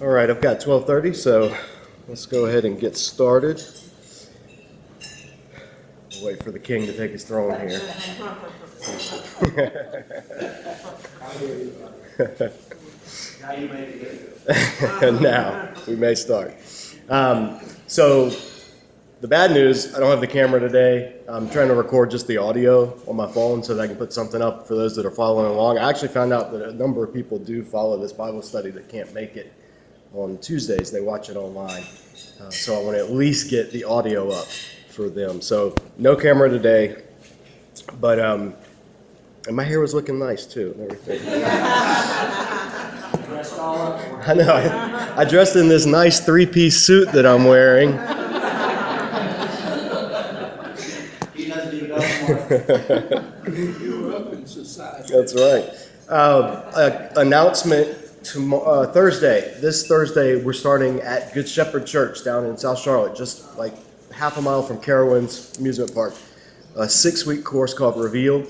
All right, I've got 12:30, so let's go ahead and get started. We'll wait for the king to take his throne here. Now you made it good. now we may start. Um, so, the bad news I don't have the camera today. I'm trying to record just the audio on my phone so that I can put something up for those that are following along. I actually found out that a number of people do follow this Bible study that can't make it on Tuesdays, they watch it online. Uh, so, I want to at least get the audio up for them. So, no camera today, but um, and my hair was looking nice too and everything. Dressed all up for I know. I, I dressed in this nice three-piece suit that I'm wearing. it. He doesn't even know more. Society. That's right. Uh, announcement tomorrow, uh, Thursday. This Thursday, we're starting at Good Shepherd Church down in South Charlotte, just like half a mile from Carowinds Amusement Park. A six-week course called Revealed,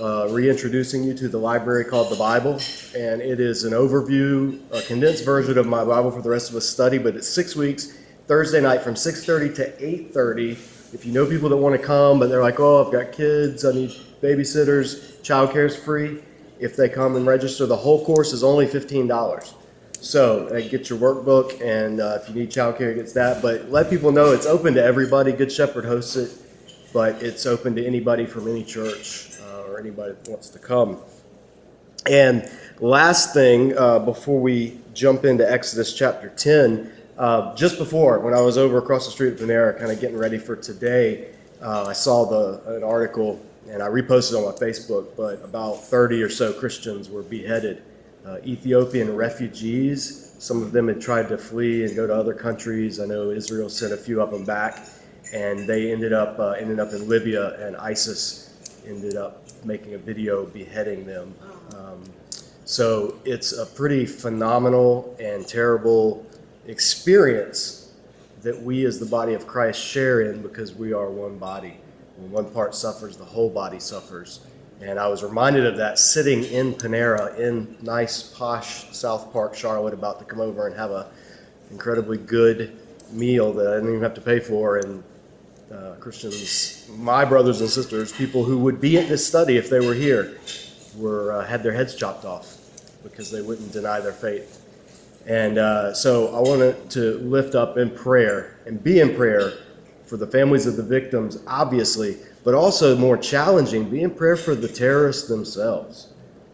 uh, reintroducing you to the library called the Bible, and it is an overview, a condensed version of my Bible for the rest of us study. But it's six weeks. Thursday night from 6:30 to 8:30. If you know people that want to come, but they're like, "Oh, I've got kids, I need babysitters, childcare is free." If they come and register, the whole course is only fifteen dollars. So uh, get your workbook, and uh, if you need childcare, it gets that. But let people know it's open to everybody. Good Shepherd hosts it, but it's open to anybody from any church uh, or anybody that wants to come. And last thing, uh, before we jump into Exodus chapter 10, uh, just before, when I was over across the street at Panera, kind of getting ready for today, uh, I saw the, an article and I reposted on my Facebook, but about 30 or so Christians were beheaded. Uh, Ethiopian refugees, some of them had tried to flee and go to other countries. I know Israel sent a few of them back, and they ended up, uh, ended up in Libya, and ISIS ended up making a video beheading them. Um, so it's a pretty phenomenal and terrible experience that we as the body of Christ share in because we are one body. When one part suffers, the whole body suffers. And I was reminded of that sitting in Panera in nice, posh South Park, Charlotte, about to come over and have a incredibly good meal that I didn't even have to pay for. And uh, Christians, my brothers and sisters, people who would be at this study if they were here, were uh, had their heads chopped off because they wouldn't deny their faith. And uh, so I wanted to lift up in prayer and be in prayer for the families of the victims, obviously, but also more challenging, be in prayer for the terrorists themselves.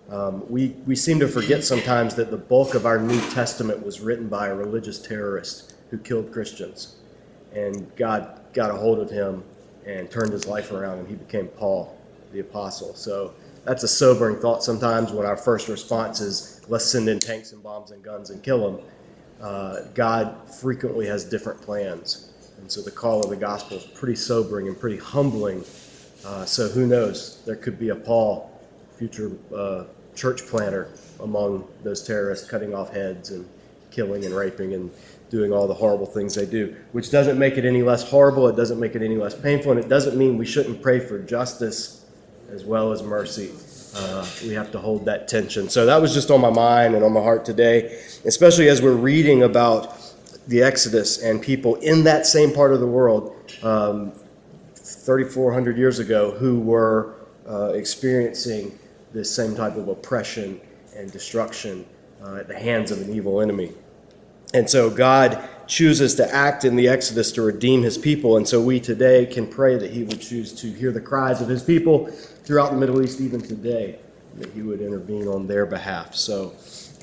Um, we, we seem to forget sometimes that the bulk of our New Testament was written by a religious terrorist who killed Christians. And God got a hold of him and turned his life around, and he became Paul, the apostle. So that's a sobering thought sometimes when our first response is, let's send in tanks and bombs and guns and kill them. Uh, God frequently has different plans. And so the call of the gospel is pretty sobering and pretty humbling. Uh, so who knows? There could be a Paul, future uh, church planter, among those terrorists, cutting off heads and killing and raping and doing all the horrible things they do, which doesn't make it any less horrible. It doesn't make it any less painful. And it doesn't mean we shouldn't pray for justice as well as mercy. Uh, we have to hold that tension. So that was just on my mind and on my heart today, especially as we're reading about the Exodus and people in that same part of the world um, 3,400 years ago who were uh, experiencing this same type of oppression and destruction uh, at the hands of an evil enemy. And so God chooses to act in the Exodus to redeem his people. And so we today can pray that he would choose to hear the cries of his people throughout the Middle East, even today, that he would intervene on their behalf. So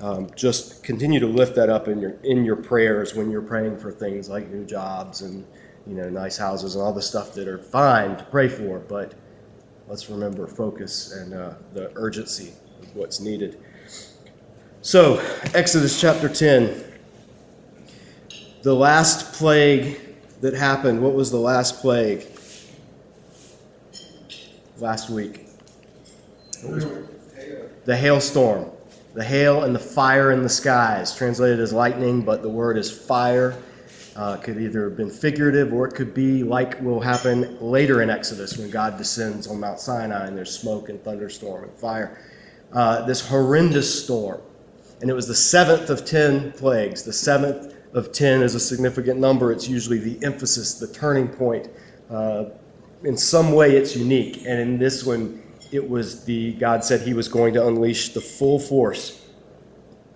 um, just continue to lift that up in your in your prayers when you're praying for things like new jobs and you know nice houses and all the stuff that are fine to pray for, but let's remember focus and uh, the urgency of what's needed. So Exodus chapter 10, the last plague that happened. What was the last plague? Last week. The hailstorm the hail and the fire in the skies, translated as lightning, but the word is fire. Uh, could either have been figurative or it could be like will happen later in Exodus when God descends on Mount Sinai and there's smoke and thunderstorm and fire. uh, this horrendous storm. And it was the seventh of ten plagues. The seventh of ten is a significant number. It's usually the emphasis, the turning point. Uh, in some way, it's unique. And in this one, it was the God said He was going to unleash the full force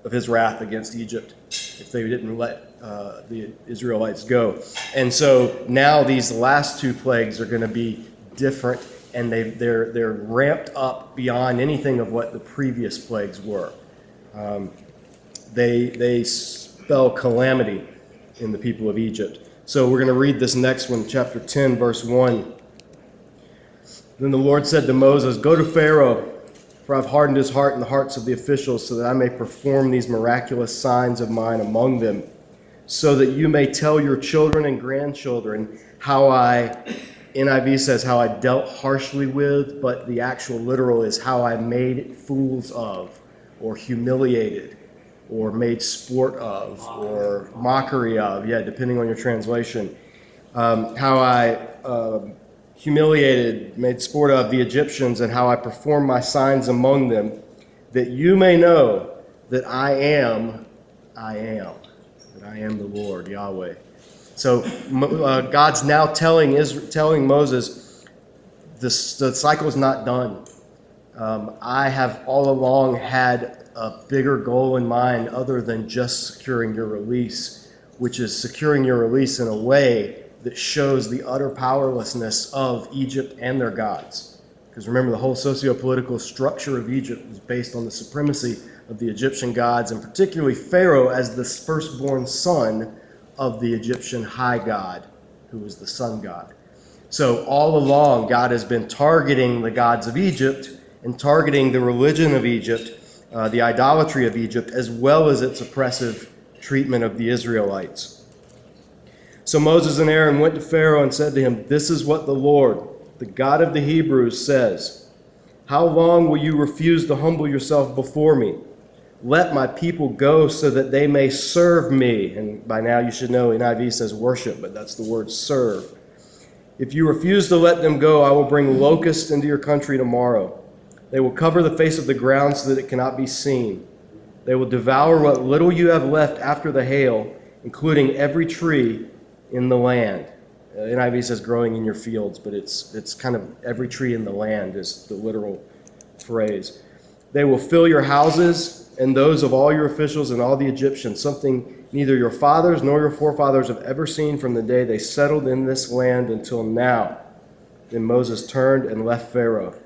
of His wrath against Egypt if they didn't let uh, the Israelites go. And so now these last two plagues are going to be different, and they, they're they're ramped up beyond anything of what the previous plagues were. Um, they, they spell calamity in the people of Egypt. So we're going to read this next one, chapter 10, verse 1. Then the Lord said to Moses, Go to Pharaoh, for I've hardened his heart and the hearts of the officials, so that I may perform these miraculous signs of mine among them, so that you may tell your children and grandchildren how I, NIV says, how I dealt harshly with, but the actual literal is how I made fools of, or humiliated, or made sport of, or mockery of, yeah, depending on your translation. Um, how I uh, humiliated, made sport of the Egyptians, and how I performed my signs among them, that you may know that I am, I am, that I am the Lord, Yahweh. So uh, God's now telling, Israel, telling Moses, the cycle is not done. Um, I have all along had a bigger goal in mind other than just securing your release, which is securing your release in a way that shows the utter powerlessness of Egypt and their gods. Because remember, the whole socio political structure of Egypt was based on the supremacy of the Egyptian gods, and particularly Pharaoh as the firstborn son of the Egyptian high god, who was the sun god. So, all along, God has been targeting the gods of Egypt and targeting the religion of Egypt, uh, the idolatry of Egypt, as well as its oppressive treatment of the Israelites. So Moses and Aaron went to Pharaoh and said to him, This is what the Lord, the God of the Hebrews, says How long will you refuse to humble yourself before me? Let my people go so that they may serve me. And by now you should know NIV says worship, but that's the word serve. If you refuse to let them go, I will bring locusts into your country tomorrow. They will cover the face of the ground so that it cannot be seen. They will devour what little you have left after the hail, including every tree in the land. Uh, NIV says growing in your fields, but it's, it's kind of every tree in the land is the literal phrase. They will fill your houses and those of all your officials and all the Egyptians, something neither your fathers nor your forefathers have ever seen from the day they settled in this land until now. Then Moses turned and left Pharaoh.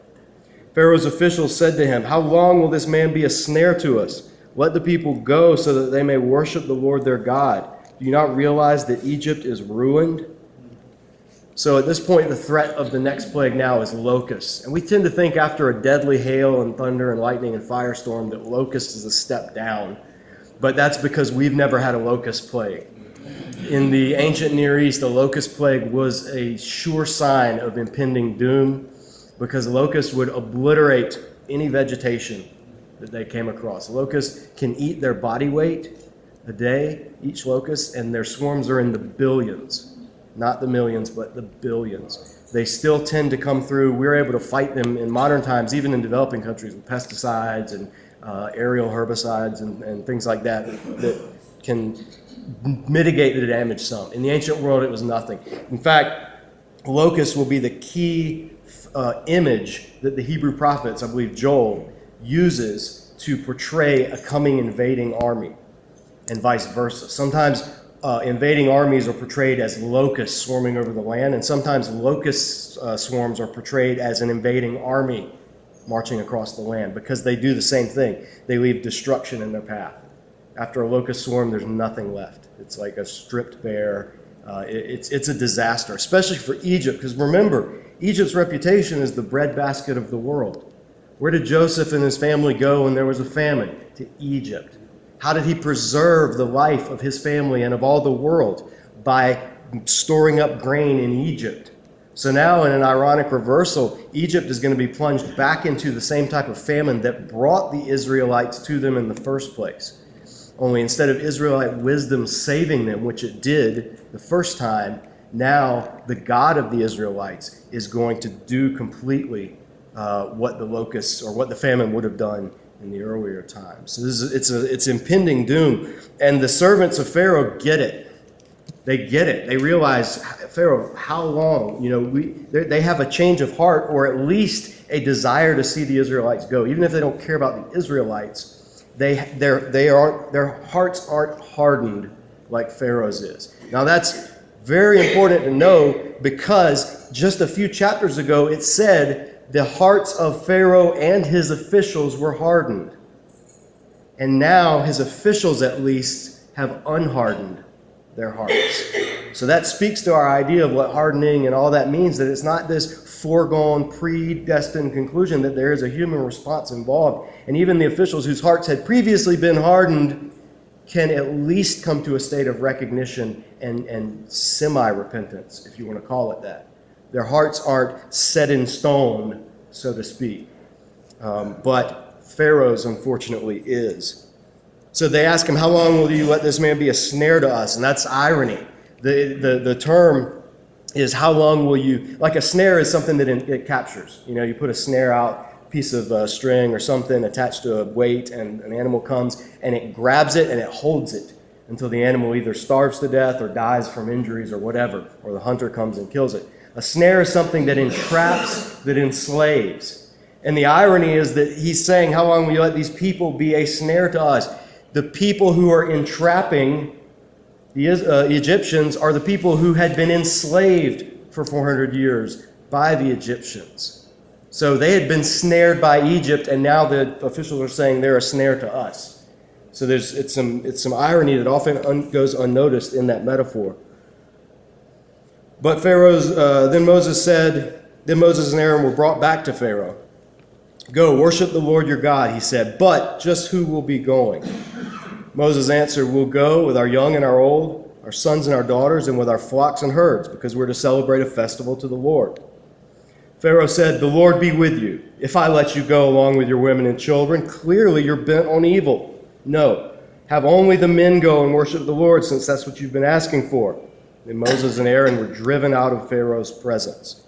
Pharaoh's officials said to him, How long will this man be a snare to us? Let the people go so that they may worship the Lord their God. Do you not realize that Egypt is ruined? So at this point, the threat of the next plague now is locusts. And we tend to think after a deadly hail and thunder and lightning and firestorm that locust is a step down. But that's because we've never had a locust plague. In the ancient Near East, the locust plague was a sure sign of impending doom because locusts would obliterate any vegetation that they came across. Locusts can eat their body weight a day, each locust, and their swarms are in the billions. Not the millions, but the billions. They still tend to come through. We're able to fight them in modern times, even in developing countries, with pesticides and uh, aerial herbicides and, and things like that that can mitigate the damage some. In the ancient world, it was nothing. In fact, locusts will be the key uh, image that the Hebrew prophets, I believe Joel, uses to portray a coming invading army and vice versa. Sometimes uh, invading armies are portrayed as locusts swarming over the land, and sometimes locust uh, swarms are portrayed as an invading army marching across the land because they do the same thing. They leave destruction in their path. After a locust swarm, there's nothing left. It's like a stripped bare. Uh, it, it's, it's a disaster, especially for Egypt, because remember, Egypt's reputation is the breadbasket of the world. Where did Joseph and his family go when there was a famine? To Egypt. How did he preserve the life of his family and of all the world? By storing up grain in Egypt. So now, in an ironic reversal, Egypt is going to be plunged back into the same type of famine that brought the Israelites to them in the first place. Only instead of Israelite wisdom saving them, which it did the first time, now the God of the Israelites is going to do completely uh, what the locusts or what the famine would have done in the earlier times. So is, it's, a, it's impending doom. And the servants of Pharaoh get it. They get it. They realize, Pharaoh, how long? You know, we, they have a change of heart or at least a desire to see the Israelites go. Even if they don't care about the Israelites, they, they aren't, their hearts aren't hardened like Pharaoh's is. Now, that's very important to know because just a few chapters ago it said the hearts of Pharaoh and his officials were hardened. And now his officials, at least, have unhardened their hearts. So that speaks to our idea of what hardening and all that means that it's not this foregone, predestined conclusion that there is a human response involved. And even the officials whose hearts had previously been hardened can at least come to a state of recognition and, and semi repentance, if you want to call it that. Their hearts aren't set in stone, so to speak. Um, but Pharaoh's, unfortunately, is. So they ask him, How long will you let this man be a snare to us? And that's irony. The, the, the term is how long will you, like a snare is something that it captures. You know, you put a snare out, piece of uh, string or something attached to a weight, and an animal comes and it grabs it and it holds it until the animal either starves to death or dies from injuries or whatever, or the hunter comes and kills it. A snare is something that entraps, that enslaves. And the irony is that he's saying, How long will you let these people be a snare to us? the people who are entrapping the uh, Egyptians are the people who had been enslaved for 400 years by the Egyptians. So they had been snared by Egypt, and now the officials are saying they're a snare to us. So there's, it's, some, it's some irony that often un, goes unnoticed in that metaphor. But Pharaoh's, uh, then Moses said, then Moses and Aaron were brought back to Pharaoh. Go, worship the Lord your God, he said, but just who will be going? Moses answered, We'll go with our young and our old, our sons and our daughters, and with our flocks and herds, because we're to celebrate a festival to the Lord. Pharaoh said, The Lord be with you. If I let you go along with your women and children, clearly you're bent on evil. No, have only the men go and worship the Lord, since that's what you've been asking for. And Moses and Aaron were driven out of Pharaoh's presence.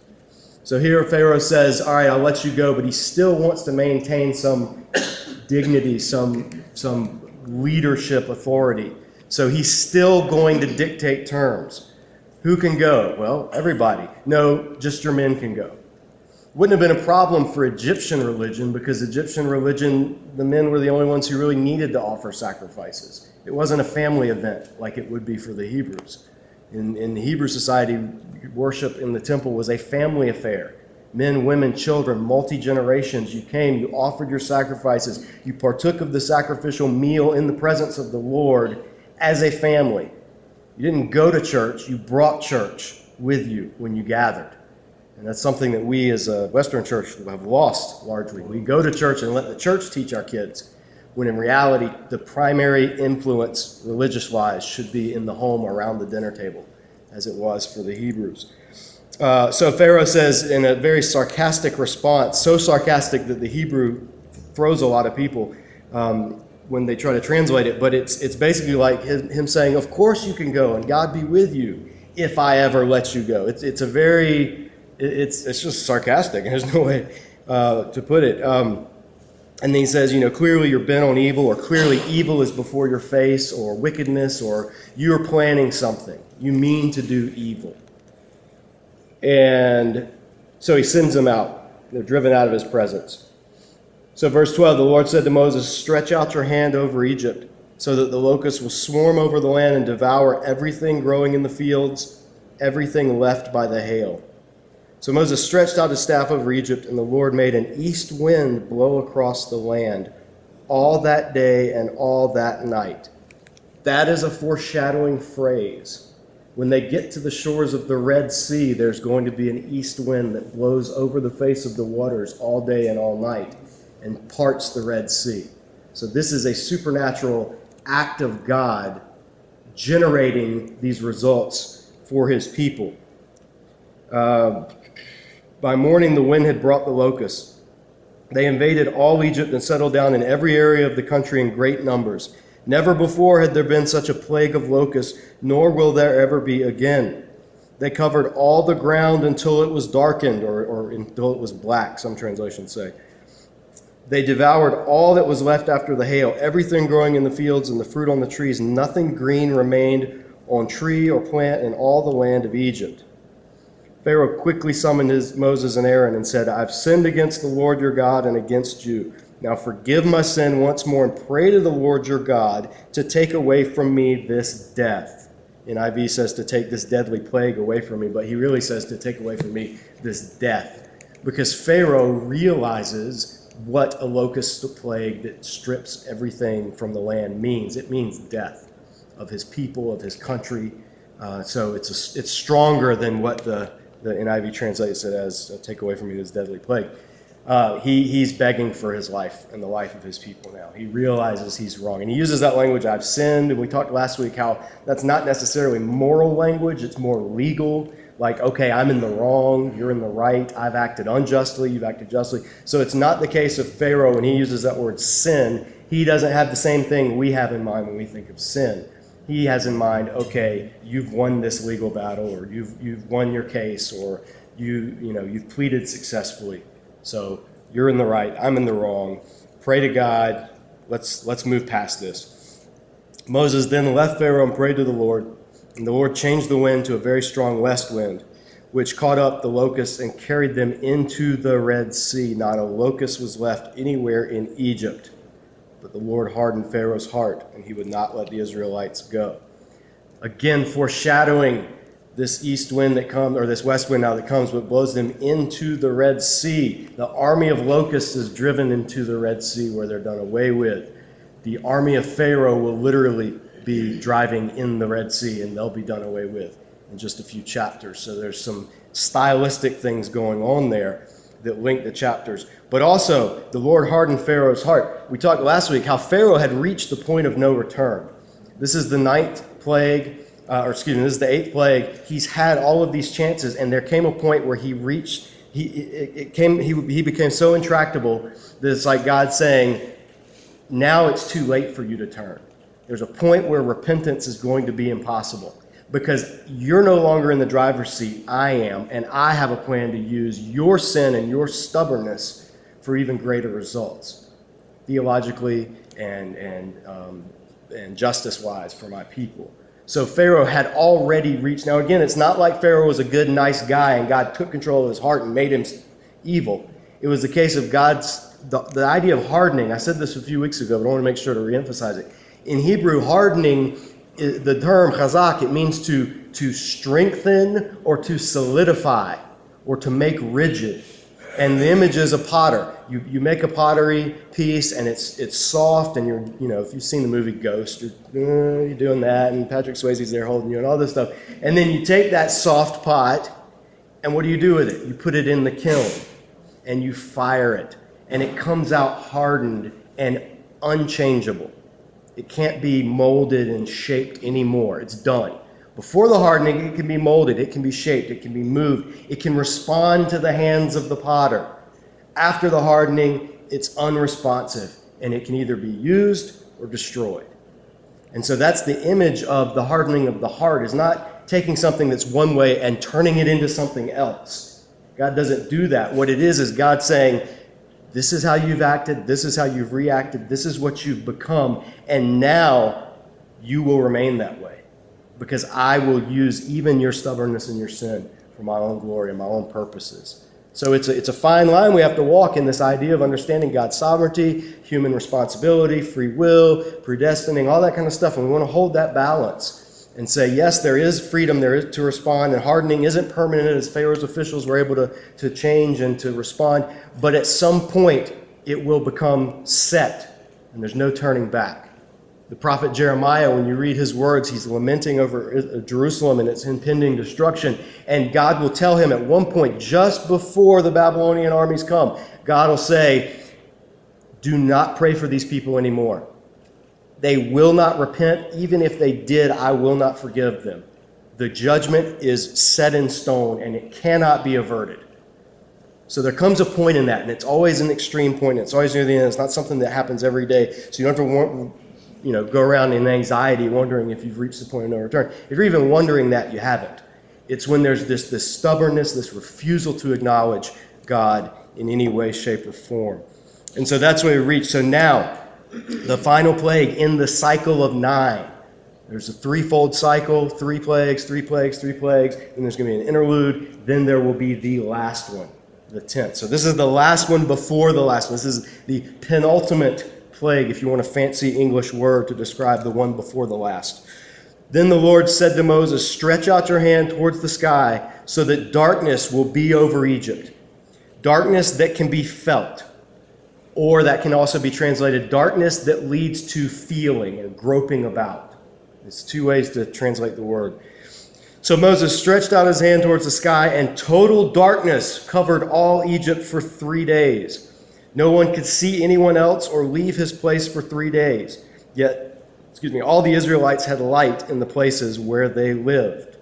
So here Pharaoh says, All right, I'll let you go, but he still wants to maintain some dignity, some, some leadership authority. So he's still going to dictate terms. Who can go? Well, everybody. No, just your men can go. Wouldn't have been a problem for Egyptian religion because Egyptian religion, the men were the only ones who really needed to offer sacrifices. It wasn't a family event like it would be for the Hebrews. In, in the Hebrew society, worship in the temple was a family affair. Men, women, children, multi generations, you came, you offered your sacrifices, you partook of the sacrificial meal in the presence of the Lord as a family. You didn't go to church, you brought church with you when you gathered. And that's something that we as a Western church have lost largely. We go to church and let the church teach our kids, when in reality, the primary influence, religious wise, should be in the home around the dinner table, as it was for the Hebrews. Uh, so Pharaoh says in a very sarcastic response, so sarcastic that the Hebrew throws a lot of people um, when they try to translate it, but it's, it's basically like him saying, Of course you can go, and God be with you if I ever let you go. It's, it's a very, it's, it's just sarcastic. There's no way uh, to put it. Um, and then he says, you know, clearly you're bent on evil, or clearly evil is before your face, or wickedness, or you're planning something. You mean to do evil. And so he sends them out. They're driven out of his presence. So, verse 12 the Lord said to Moses, Stretch out your hand over Egypt, so that the locusts will swarm over the land and devour everything growing in the fields, everything left by the hail. So Moses stretched out his staff over Egypt, and the Lord made an east wind blow across the land all that day and all that night. That is a foreshadowing phrase. When they get to the shores of the Red Sea, there's going to be an east wind that blows over the face of the waters all day and all night and parts the Red Sea. So, this is a supernatural act of God generating these results for his people. Uh, by morning, the wind had brought the locusts. They invaded all Egypt and settled down in every area of the country in great numbers. Never before had there been such a plague of locusts, nor will there ever be again. They covered all the ground until it was darkened, or, or until it was black, some translations say. They devoured all that was left after the hail, everything growing in the fields and the fruit on the trees. Nothing green remained on tree or plant in all the land of Egypt. Pharaoh quickly summoned his, Moses and Aaron and said, I've sinned against the Lord your God and against you. Now forgive my sin once more and pray to the Lord your God to take away from me this death. NIV says to take this deadly plague away from me, but he really says to take away from me this death. Because Pharaoh realizes what a locust plague that strips everything from the land means. It means death of his people, of his country. Uh, so it's, a, it's stronger than what the, the NIV translates it as take away from me this deadly plague. Uh, he, he's begging for his life and the life of his people now. He realizes he's wrong. And he uses that language, I've sinned. And we talked last week how that's not necessarily moral language, it's more legal. Like, okay, I'm in the wrong, you're in the right, I've acted unjustly, you've acted justly. So it's not the case of Pharaoh when he uses that word sin. He doesn't have the same thing we have in mind when we think of sin. He has in mind, okay, you've won this legal battle, or you've, you've won your case, or you, you know, you've pleaded successfully. So you're in the right, I'm in the wrong. Pray to God. Let's, let's move past this. Moses then left Pharaoh and prayed to the Lord, and the Lord changed the wind to a very strong west wind, which caught up the locusts and carried them into the Red Sea. Not a locust was left anywhere in Egypt. But the Lord hardened Pharaoh's heart, and he would not let the Israelites go. Again, foreshadowing this east wind that comes, or this west wind now that comes, but blows them into the Red Sea. The army of locusts is driven into the Red Sea where they're done away with. The army of Pharaoh will literally be driving in the Red Sea and they'll be done away with in just a few chapters. So there's some stylistic things going on there that link the chapters. But also, the Lord hardened Pharaoh's heart. We talked last week how Pharaoh had reached the point of no return. This is the ninth plague uh, or excuse me, this is the eighth plague. He's had all of these chances, and there came a point where he reached. He it, it came. He he became so intractable that it's like God saying, "Now it's too late for you to turn." There's a point where repentance is going to be impossible because you're no longer in the driver's seat. I am, and I have a plan to use your sin and your stubbornness for even greater results, theologically and and um, and justice wise for my people. So Pharaoh had already reached. Now, again, it's not like Pharaoh was a good, nice guy and God took control of his heart and made him evil. It was the case of God's, the, the idea of hardening. I said this a few weeks ago, but I want to make sure to reemphasize it. In Hebrew, hardening, the term chazak, it means to, to strengthen or to solidify or to make rigid. And the image is a potter you, you make a pottery piece and it's it's soft and you're you know if you've seen the movie Ghost you're, uh, you're doing that and Patrick Swayze's there holding you and all this stuff and then you take that soft pot and what do you do with it? You put it in the kiln and you fire it and it comes out hardened and unchangeable. It can't be molded and shaped anymore. It's done. Before the hardening, it can be molded, it can be shaped, it can be moved, it can respond to the hands of the potter. After the hardening, it's unresponsive and it can either be used or destroyed. And so that's the image of the hardening of the heart is not taking something that's one way and turning it into something else. God doesn't do that. What it is is God saying, this is how you've acted, this is how you've reacted, this is what you've become, and now you will remain that way. Because I will use even your stubbornness and your sin for my own glory and my own purposes. So it's a, it's a fine line we have to walk in this idea of understanding God's sovereignty, human responsibility, free will, predestining, all that kind of stuff. And we want to hold that balance and say, yes, there is freedom there to respond, and hardening isn't permanent as Pharaoh's officials were able to, to change and to respond. But at some point, it will become set, and there's no turning back. The prophet Jeremiah, when you read his words, he's lamenting over uh, Jerusalem and its impending destruction. And God will tell him at one point, just before the Babylonian armies come, God will say, Do not pray for these people anymore. They will not repent. Even if they did, I will not forgive them. The judgment is set in stone and it cannot be averted. So there comes a point in that, and it's always an extreme point. It's always near the end. It's not something that happens every day. So you don't have to you know, go around in anxiety wondering if you've reached the point of no return. If you're even wondering that, you haven't. It's when there's this, this stubbornness, this refusal to acknowledge God in any way, shape, or form. And so that's where we reach. So now, the final plague in the cycle of nine. There's a threefold cycle three plagues, three plagues, three plagues. Then there's going to be an interlude. Then there will be the last one, the tenth. So this is the last one before the last one. This is the penultimate plague, if you want a fancy English word to describe the one before the last. Then the Lord said to Moses, Stretch out your hand towards the sky so that darkness will be over Egypt. Darkness that can be felt, or that can also be translated darkness that leads to feeling and groping about. It's two ways to translate the word. So Moses stretched out his hand towards the sky, and total darkness covered all Egypt for three days. No one could see anyone else or leave his place for three days. Yet, excuse me, all the Israelites had light in the places where they lived.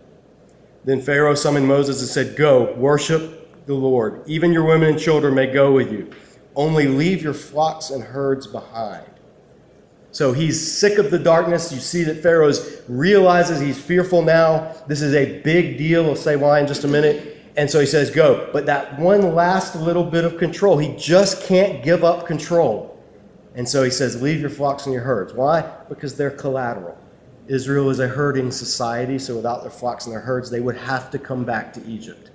Then Pharaoh summoned Moses and said, Go, worship the Lord. Even your women and children may go with you. Only leave your flocks and herds behind. So he's sick of the darkness. You see that Pharaoh realizes he's fearful now. This is a big deal. We'll say why in just a minute. And so he says, Go. But that one last little bit of control, he just can't give up control. And so he says, Leave your flocks and your herds. Why? Because they're collateral. Israel is a herding society, so without their flocks and their herds, they would have to come back to Egypt.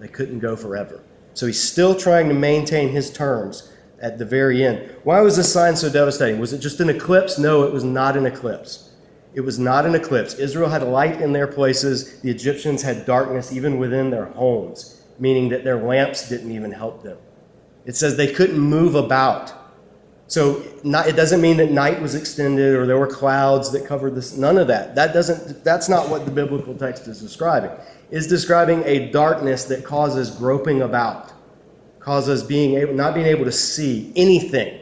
They couldn't go forever. So he's still trying to maintain his terms at the very end. Why was this sign so devastating? Was it just an eclipse? No, it was not an eclipse. It was not an eclipse. Israel had light in their places. The Egyptians had darkness even within their homes, meaning that their lamps didn't even help them. It says they couldn't move about. So not, it doesn't mean that night was extended or there were clouds that covered this. None of that. That doesn't. That's not what the biblical text is describing. Is describing a darkness that causes groping about causes being able, not being able to see anything,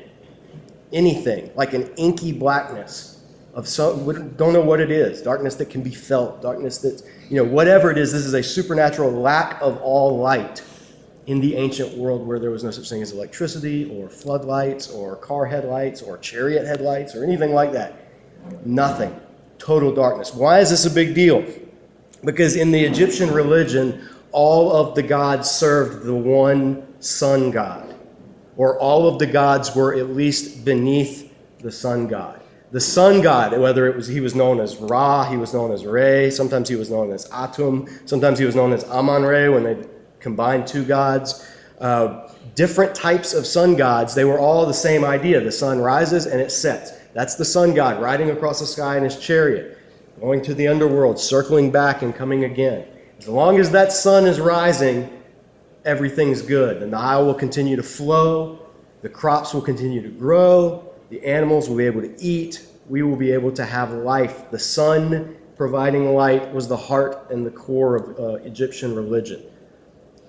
anything, like an inky blackness of some, don't know what it is, darkness that can be felt, darkness that, you know, whatever it is, this is a supernatural lack of all light in the ancient world where there was no such thing as electricity or floodlights or car headlights or chariot headlights or anything like that. Nothing. Total darkness. Why is this a big deal? Because in the Egyptian religion, all of the gods served the one sun god, or all of the gods were at least beneath the sun god. The sun god, whether it was he was known as Ra, he was known as Re, sometimes he was known as Atum, sometimes he was known as Amun Re when they combined two gods. Uh, different types of sun gods, they were all the same idea. The sun rises and it sets. That's the sun god riding across the sky in his chariot, going to the underworld, circling back and coming again. As long as that sun is rising, everything's good. The Nile will continue to flow, the crops will continue to grow, the animals will be able to eat, we will be able to have life. The sun providing light was the heart and the core of uh, Egyptian religion.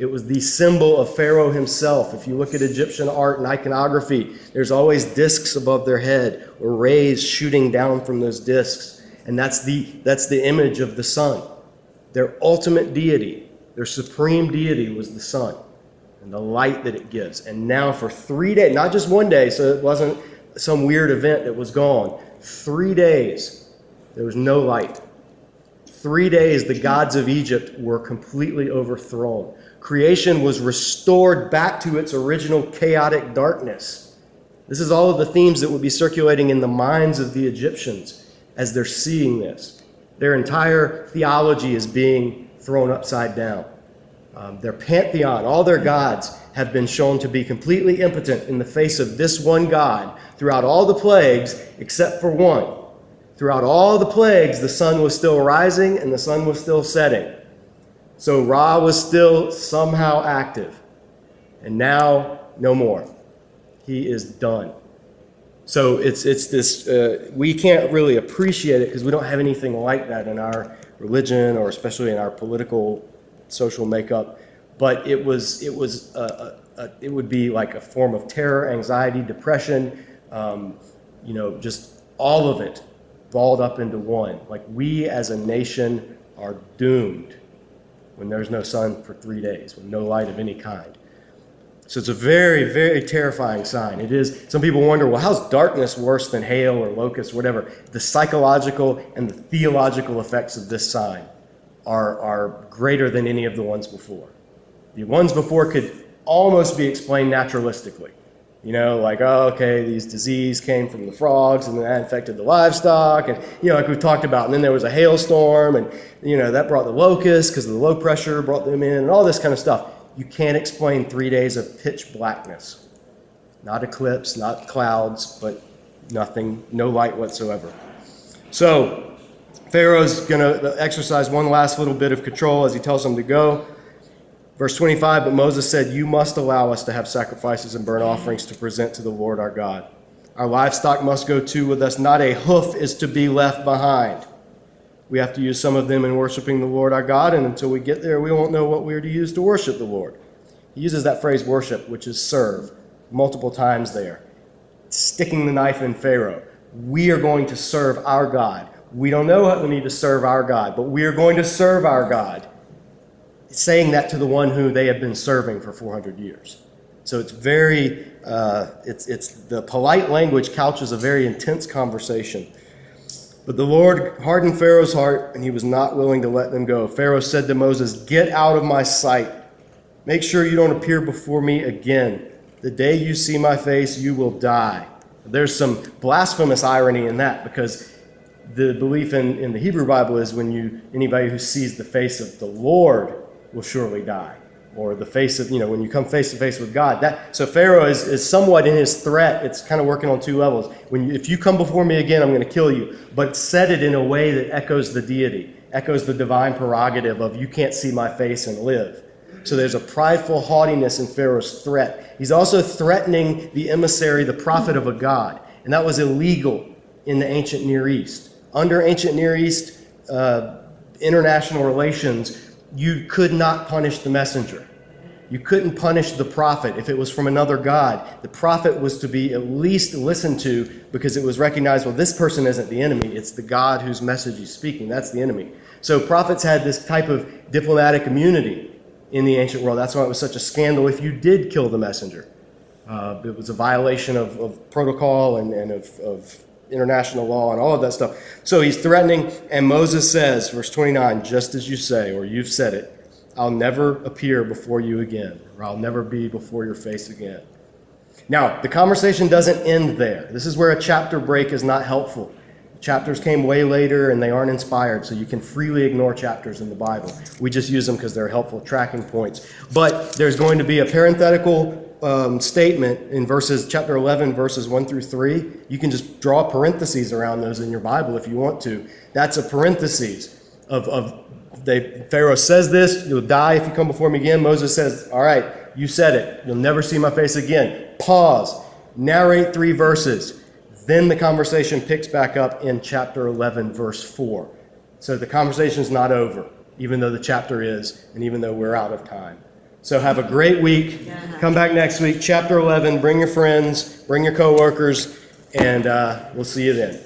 It was the symbol of Pharaoh himself. If you look at Egyptian art and iconography, there's always discs above their head or rays shooting down from those discs. And that's the, that's the image of the sun, their ultimate deity. Their supreme deity was the sun and the light that it gives. And now, for three days, not just one day, so it wasn't some weird event that was gone, three days, there was no light. Three days, the gods of Egypt were completely overthrown. Creation was restored back to its original chaotic darkness. This is all of the themes that would be circulating in the minds of the Egyptians as they're seeing this. Their entire theology is being thrown upside down. Um, their pantheon, all their gods, have been shown to be completely impotent in the face of this one God throughout all the plagues except for one. Throughout all the plagues, the sun was still rising and the sun was still setting. So Ra was still somehow active. And now, no more. He is done. So it's, it's this, uh, we can't really appreciate it because we don't have anything like that in our religion or especially in our political social makeup. But it was it was a, a, a, it would be like a form of terror, anxiety, depression, um, you know, just all of it balled up into one. Like we as a nation are doomed when there's no sun for three days, with no light of any kind. So it's a very, very terrifying sign. It is. Some people wonder, well, how's darkness worse than hail or locusts, whatever? The psychological and the theological effects of this sign are, are greater than any of the ones before. The ones before could almost be explained naturalistically. You know, like, oh, okay, these disease came from the frogs and then that infected the livestock. And, you know, like we talked about. And then there was a hailstorm and, you know, that brought the locusts because of the low pressure brought them in and all this kind of stuff. You can't explain three days of pitch blackness. Not eclipse, not clouds, but nothing, no light whatsoever. So, Pharaoh's going to exercise one last little bit of control as he tells them to go. Verse 25 But Moses said, You must allow us to have sacrifices and burnt offerings to present to the Lord our God. Our livestock must go too with us. Not a hoof is to be left behind. We have to use some of them in worshiping the Lord our God, and until we get there, we won't know what we're to use to worship the Lord. He uses that phrase worship, which is serve, multiple times there. Sticking the knife in Pharaoh. We are going to serve our God. We don't know what we need to serve our God, but we are going to serve our God saying that to the one who they have been serving for 400 years. So it's very, uh, it's, it's the polite language couches a very intense conversation. But the Lord hardened Pharaoh's heart, and he was not willing to let them go. Pharaoh said to Moses, Get out of my sight. Make sure you don't appear before me again. The day you see my face, you will die. There's some blasphemous irony in that because the belief in, in the Hebrew Bible is when you anybody who sees the face of the Lord will surely die. Or the face of, you know, when you come face to face with God. That, so Pharaoh is, is somewhat in his threat. It's kind of working on two levels. When you, if you come before me again, I'm going to kill you. But said it in a way that echoes the deity, echoes the divine prerogative of you can't see my face and live. So there's a prideful haughtiness in Pharaoh's threat. He's also threatening the emissary, the prophet of a god. And that was illegal in the ancient Near East. Under ancient Near East uh, international relations, you could not punish the messenger. You couldn't punish the prophet if it was from another God. The prophet was to be at least listened to because it was recognized well, this person isn't the enemy, it's the God whose message he's speaking. That's the enemy. So prophets had this type of diplomatic immunity in the ancient world. That's why it was such a scandal if you did kill the messenger. Uh, it was a violation of, of protocol and, and of, of international law and all of that stuff. So he's threatening, and Moses says, verse 29, just as you say, or you've said it, I'll never appear before you again, or I'll never be before your face again. Now, the conversation doesn't end there. This is where a chapter break is not helpful. Chapters came way later and they aren't inspired, so you can freely ignore chapters in the Bible. We just use them because they're helpful tracking points. But there's going to be a parenthetical um, statement in verses chapter 11 verses 1 through 3 you can just draw parentheses around those in your bible if you want to. That's a parentheses of, of they, pharaoh says this you'll die if you come before me again. Moses says all right you said it. You'll never see my face again. Pause. Narrate three verses. Then the conversation picks back up in chapter 11 verse 4 so the conversation is not over even though the chapter is and even though we're out of time so have a great week. Come back next week, chapter 11. Bring your friends, bring your coworkers, and uh, we'll see you then.